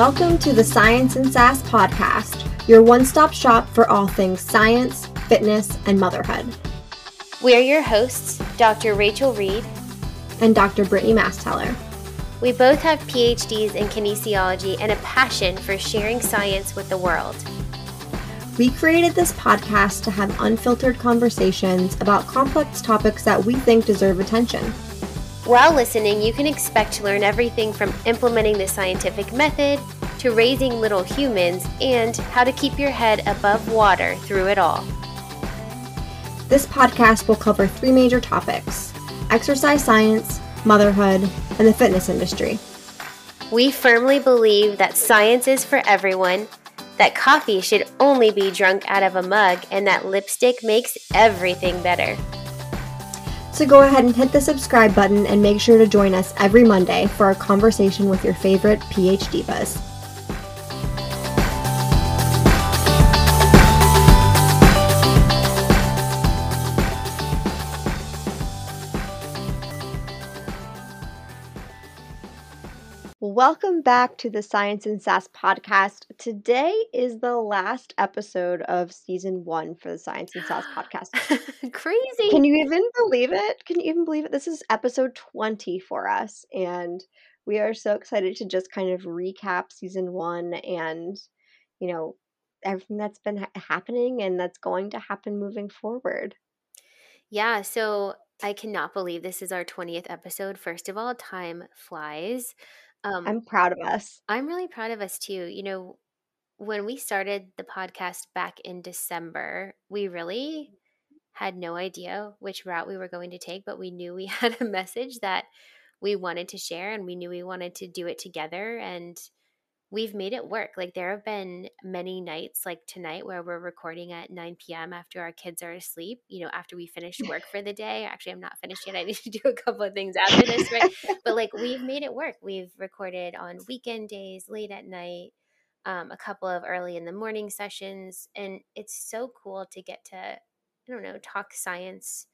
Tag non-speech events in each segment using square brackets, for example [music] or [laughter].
Welcome to the Science and Sass podcast, your one stop shop for all things science, fitness, and motherhood. We are your hosts, Dr. Rachel Reed and Dr. Brittany Masteller. We both have PhDs in kinesiology and a passion for sharing science with the world. We created this podcast to have unfiltered conversations about complex topics that we think deserve attention. While listening, you can expect to learn everything from implementing the scientific method to raising little humans and how to keep your head above water through it all. This podcast will cover three major topics exercise science, motherhood, and the fitness industry. We firmly believe that science is for everyone, that coffee should only be drunk out of a mug, and that lipstick makes everything better. So go ahead and hit the subscribe button and make sure to join us every Monday for a conversation with your favorite PhD buzz. Welcome back to the Science and Sass podcast. Today is the last episode of season one for the Science and Sass [gasps] podcast. Crazy. Can you even believe it? Can you even believe it? This is episode 20 for us. And we are so excited to just kind of recap season one and, you know, everything that's been ha- happening and that's going to happen moving forward. Yeah. So I cannot believe this is our 20th episode. First of all, time flies. Um, I'm proud of us. I'm really proud of us too. You know, when we started the podcast back in December, we really had no idea which route we were going to take, but we knew we [laughs] had a message that we wanted to share and we knew we wanted to do it together. And we've made it work. Like there have been many nights like tonight where we're recording at 9 p.m. after our kids are asleep, you know, after we finished work for the day. Actually, I'm not finished yet. I need to do a couple of things after this, right? [laughs] but like we've made it work. We've recorded on weekend days, late at night, um, a couple of early in the morning sessions. And it's so cool to get to, I don't know, talk science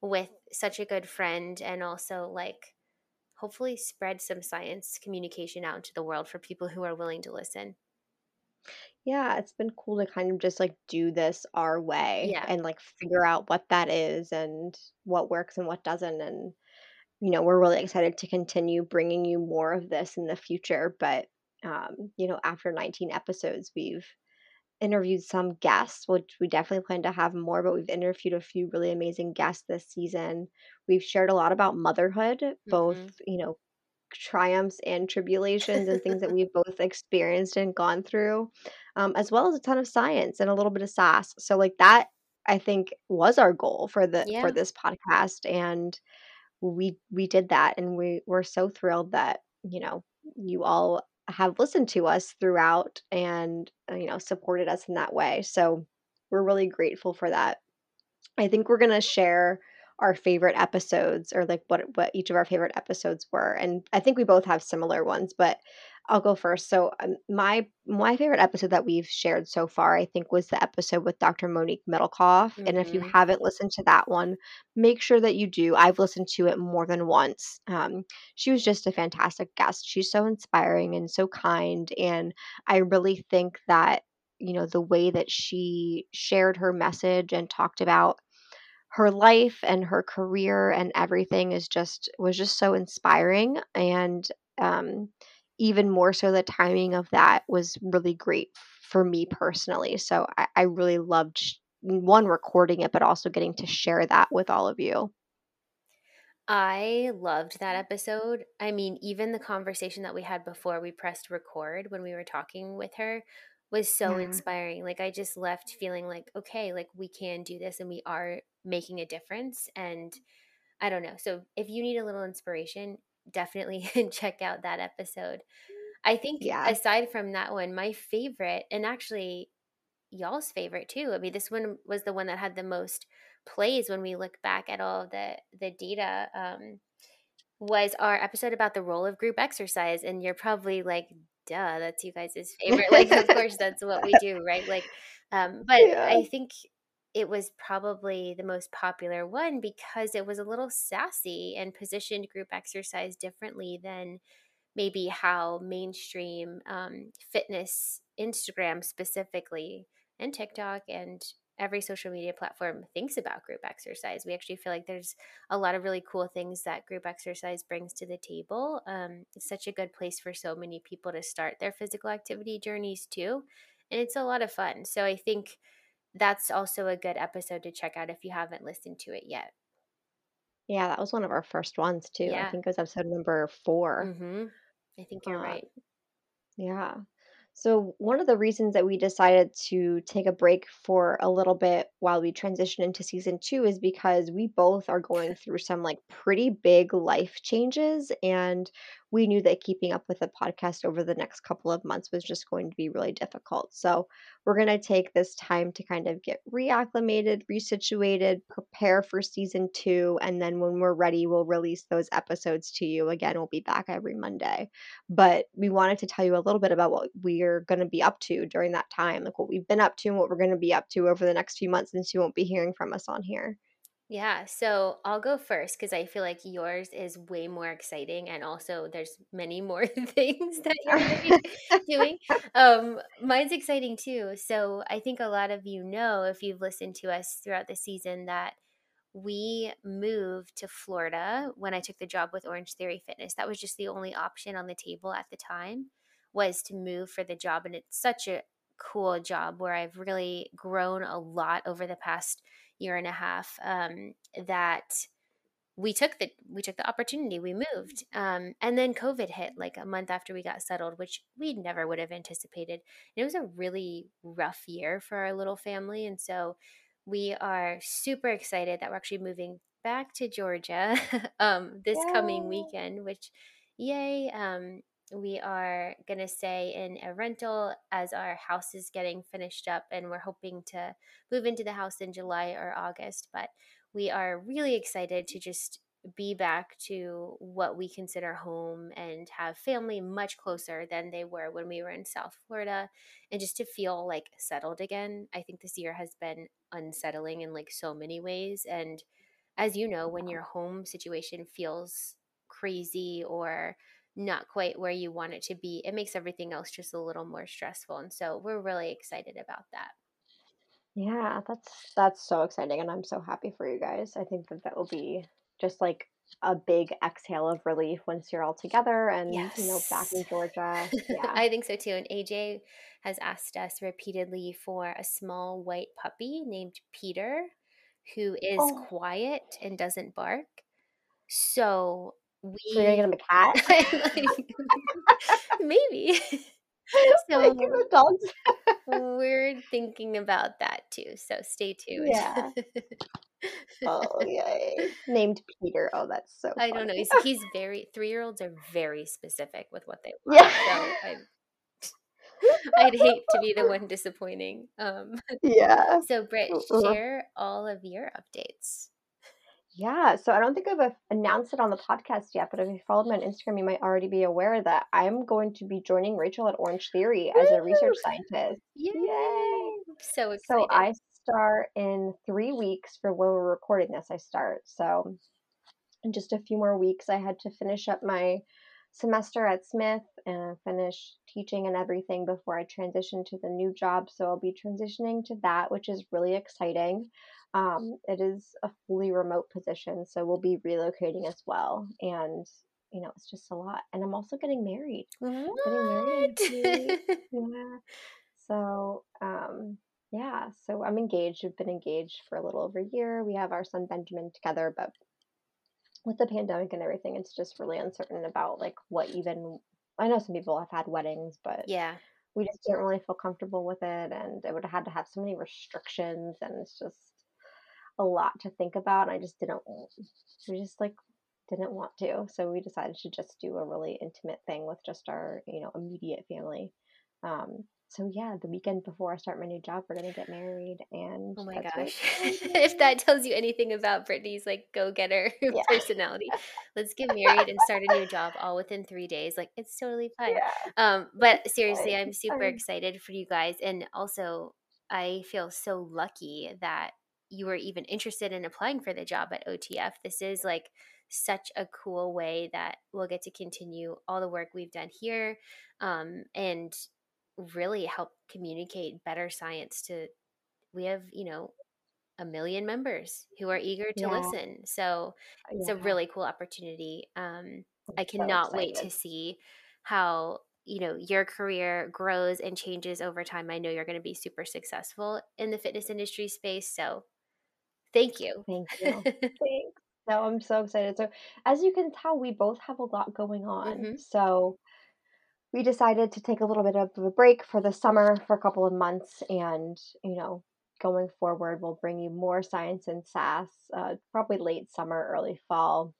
with such a good friend and also like hopefully spread some science communication out into the world for people who are willing to listen. Yeah, it's been cool to kind of just like do this our way Yeah. and like figure out what that is and what works and what doesn't. And, you know, we're really excited to continue bringing you more of this in the future. But, um, you know, after 19 episodes, we've interviewed some guests, which we definitely plan to have more, but we've interviewed a few really amazing guests this season. We've shared a lot about motherhood, both, Mhm. you know, triumphs and tribulations and things that [laughs] we've both experienced and gone through, um, as well as a ton of science and a little bit of sass. So like that I think was our goal for the Yeah. for this podcast and we we did that and we we're so thrilled that, you know, you all have listened to us throughout and uh, you know supported us in that way so we're really grateful for that. I think we're going to share our favorite episodes or like what what each of our favorite episodes were and i think we both have similar ones but I'll go first. So um, my my favorite episode that we've shared so far, I think, was the episode with Dr. Monique Middlecoff. And if you Mhm. haven't listened to that one, make sure that you do. I've listened to it more than once. Um, she was just a fantastic guest. She's so inspiring and so kind, and I really think that you know the way that she shared her message and talked about her life and her career and everything is just was just so inspiring and um even more so the timing of that was really great for me personally so i, I really loved sh- one recording it but also getting to share that with all of you I loved that episode. I mean, even the conversation that we had before we pressed record when we were talking with her was so yeah inspiring. Like I just left feeling like, okay, like we can do this and we are making a difference. And I don't know. So if you need a little inspiration, definitely [laughs] check out that episode. I think yeah aside from that one, my favorite, and actually y'all's favorite too. I mean, this one was the one that had the most plays when we look back at all the the data. Um, was our episode about the role of group exercise, and you're probably like, "Duh, that's you guys' [laughs] favorite." Like, of course, that's what we do, right? Like, um, but yeah I think it was probably the most popular one because it was a little sassy and positioned group exercise differently than maybe how mainstream um, fitness Instagram specifically and TikTok and every social media platform thinks about group exercise. We actually feel like there's a lot of really cool things that group exercise brings to the table. Um, it's such a good place for so many people to start their physical activity journeys too. And it's a lot of fun. So I think that's also a good episode to check out if you haven't listened to it yet. Yeah, that was one of our first ones too. I think it was episode number 4. Mm-hmm. I think you're Uh, right. yeah. So, one of the reasons that we decided to take a break for a little bit while we transition into season two is because we both are going [laughs] through some like pretty big life changes. And we knew that keeping up with the podcast over the next couple of months was just going to be really difficult. So, we're going to take this time to kind of get reacclimated, resituated, prepare for season two. And then when we're ready, we'll release those episodes to you. Again, we'll be back every Monday but we wanted to tell you a little bit about what we're going to be up to during that time, like what we've been up to and what we're going to be up to over the next few months since you won't be hearing from us on here. Yeah, so I'll go first because I feel like yours is way more exciting, and also there's many more [laughs] things that you're going to be [laughs] doing. Um, mine's exciting too. So I think a lot of you know, if you've listened to us throughout the season, that we moved to Florida when I took the job with Orangetheory Fitness. That was just the only option on the table at the time was to move for the job, and it's such a cool job where I've really grown a lot over the past year and a half um, that we took the we took the opportunity we moved um, and then covid hit like a month after we got settled which we never would have anticipated. And it was a really rough year for our little family and so we are super excited that we're actually moving back to georgia [laughs] um, this coming weekend which yay um, we are going to stay in a rental as our house is getting finished up and we're hoping to move into the house in july or august but we are really excited to just be back to what we consider home and have family much closer than they were when we were in South Florida and just to feel like settled again. I think this year has been unsettling in like so many ways and as you know when your home situation feels crazy or not quite where you want it to be, it makes everything else just a little more stressful. And so we're really excited about that. Yeah, that's that's so exciting, and I'm so happy for you guys. I think that that will be just like a big exhale of relief once you're all together and you know back in Georgia. [laughs] Yeah. I think so too. And AJ has asked us repeatedly for a small white puppy named Peter who is Oh, quiet and doesn't bark. So so you're gonna get him a cat? [laughs] like, maybe. [laughs] Like So dogs. we're thinking about that too. So stay tuned. Yeah. Oh, yay. [laughs] Named Peter. Oh, that's so I don't know. He's, he's very, three year olds are very specific with what they want. Yeah. So I, I'd hate to be the one disappointing. Um, Yeah. so, Britt, share all of your updates. Yeah, so I don't think I've uh, announced it on the podcast yet, but if you followed me on Instagram, you might already be aware that I'm going to be joining Rachel at Orangetheory as a research scientist. Yay! Yay! So So. I start in three weeks for when we're recording this. I start. So in just a few more weeks, I had to finish up my semester at Smith and finish teaching and everything before I transition to the new job. So I'll be transitioning to that, which is really exciting. Um, it is a fully remote position, so we'll be relocating as well. And you know, it's just a lot. And I'm also getting married. Getting married in a few weeks. What? [laughs] Yeah. So, um, yeah, so I'm engaged. We've been engaged for a little over a year. We have our son Benjamin together, but with the pandemic and everything, it's just really uncertain about like what even I know some people have had weddings, but yeah. we just didn't really feel comfortable with it and it would have had to have so many restrictions and it's just a lot to think about. And I just didn't we just like didn't want to. So we decided to just do a really intimate thing with just our, you know, immediate family. Um, so yeah, the weekend before I start my new job, we're gonna get married, and Oh my that's gosh. [laughs] if that tells you anything about Brittany's like go getter [laughs] Yeah, personality, let's get married and start a new job all within three days. Like it's totally [laughs] fine. yeah, Um, but seriously. I'm super excited for you guys. And also, I feel so lucky that you were even interested in applying for the job at OTF. This is like such a cool way that we'll get to continue all the work we've done here um, and really help communicate better science to we have you know a million members who are eager to Yeah. listen so it's a really cool opportunity um, i so cannot wait to see how you know your career grows and changes over time i know you're going to be super successful in the fitness industry space so thank you Thank [laughs] you. Thanks. No, I'm so excited. So, as you can tell, we both have a lot going on. hmm So, we decided to take a little bit of a break for the summer for a couple of months and, you know, going forward, we'll bring you more science and sass, uh, probably late summer, early fall,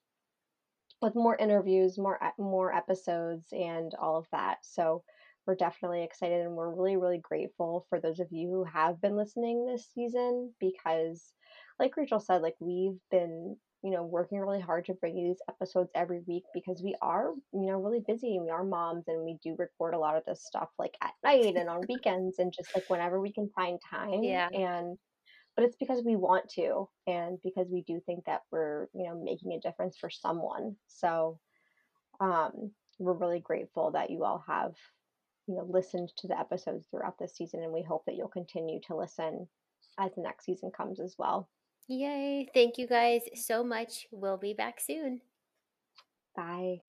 with more interviews, more more episodes, and all of that. So we're definitely excited, and we're really really grateful for those of you who have been listening this season because, like Rachel said, like we've been you know working really hard to bring you these episodes every week because we are you know really busy and we are moms and we do record a lot of this stuff like at night and on weekends and just like whenever we can find time yeah. and but it's because we want to and because we do think that we're you know making a difference for someone. So um we're really grateful that you all have you know listened to the episodes throughout this season and we hope that you'll continue to listen as the next season comes as well yay thank you guys so much. We'll be back soon. Bye